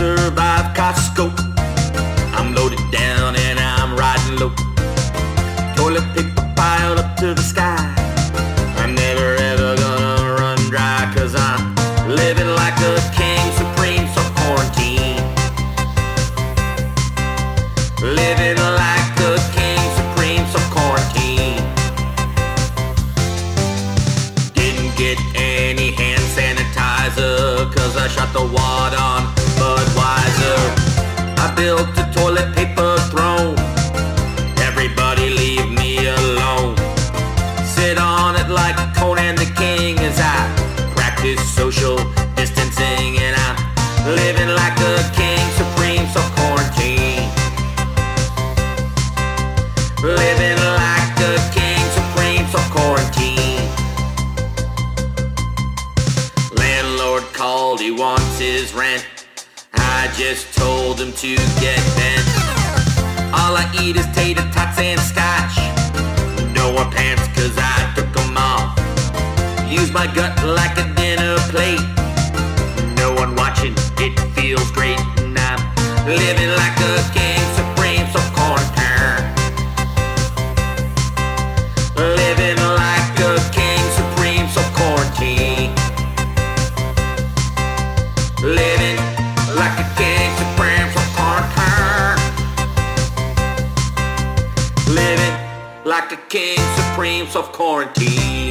survive Costco. I'm loaded down and I'm riding low. Toilet paper piled up to the sky. I'm never ever gonna run dry, cause I'm living like a king supreme, so quarantine. Living like a king supreme, so quarantine. Didn't get any hand sanitizer, cause I shot the wad Built a toilet paper throne. Everybody leave me alone. Sit on it like Conan the King as I practice social distancing and I'm living like a king supreme, so quarantine. Living like a king supreme, so quarantine. Landlord called, he wants his rent. I just told him to get bent. All I eat is tater tots and scotch. No more pants cause I took them off. Use my gut like a dinner plate. No one watching, it feels great. And I'm living like a king Living like a king supreme, self-quarantine.